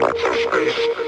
That's our space.